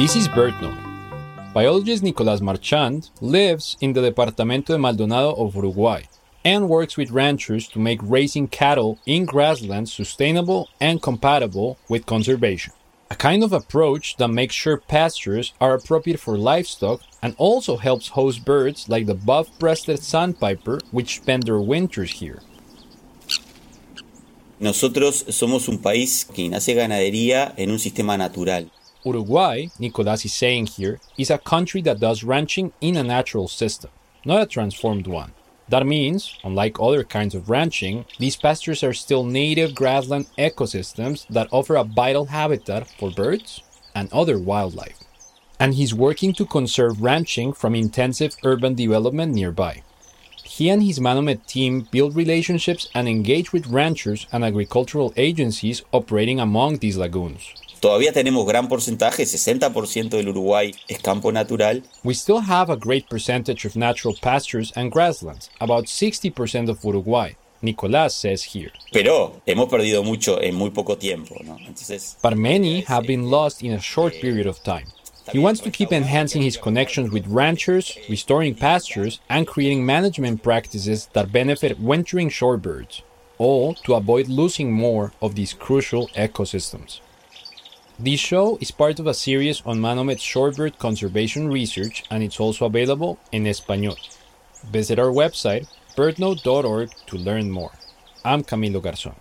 This is BirdNote. Biologist Nicolás Marchand lives in the Departamento de Maldonado of Uruguay and works with ranchers to make raising cattle in grasslands sustainable and compatible with conservation. A kind of approach that makes sure pastures are appropriate for livestock and also helps host birds like the buff breasted sandpiper, which spend their winters here. Nosotros somos un país que hace ganadería en un sistema natural. Uruguay, Nicolás is saying here, is a country that does ranching in a natural system, not a transformed one. That means, unlike other kinds of ranching, these pastures are still native grassland ecosystems that offer a vital habitat for birds and other wildlife. And he's working to conserve ranching from intensive urban development nearby. He and his Manomet team build relationships and engage with ranchers and agricultural agencies operating among these lagoons. Todavía tenemos gran porcentaje, 60% del Uruguay es campo natural. We still have a great percentage of natural pastures and grasslands, about 60% of Uruguay. Nicolás says here. Pero hemos perdido mucho en muy poco tiempo, ¿no? Entonces, but many eh, have been lost in a short eh, period of time. He wants to keep enhancing his connections with ranchers, restoring pastures, and creating management practices that benefit wintering shorebirds, all to avoid losing more of these crucial ecosystems. This show is part of a series on Manomet's shorebird conservation research and it's also available in Espanol. Visit our website, birdnote.org, to learn more. I'm Camilo Garzón.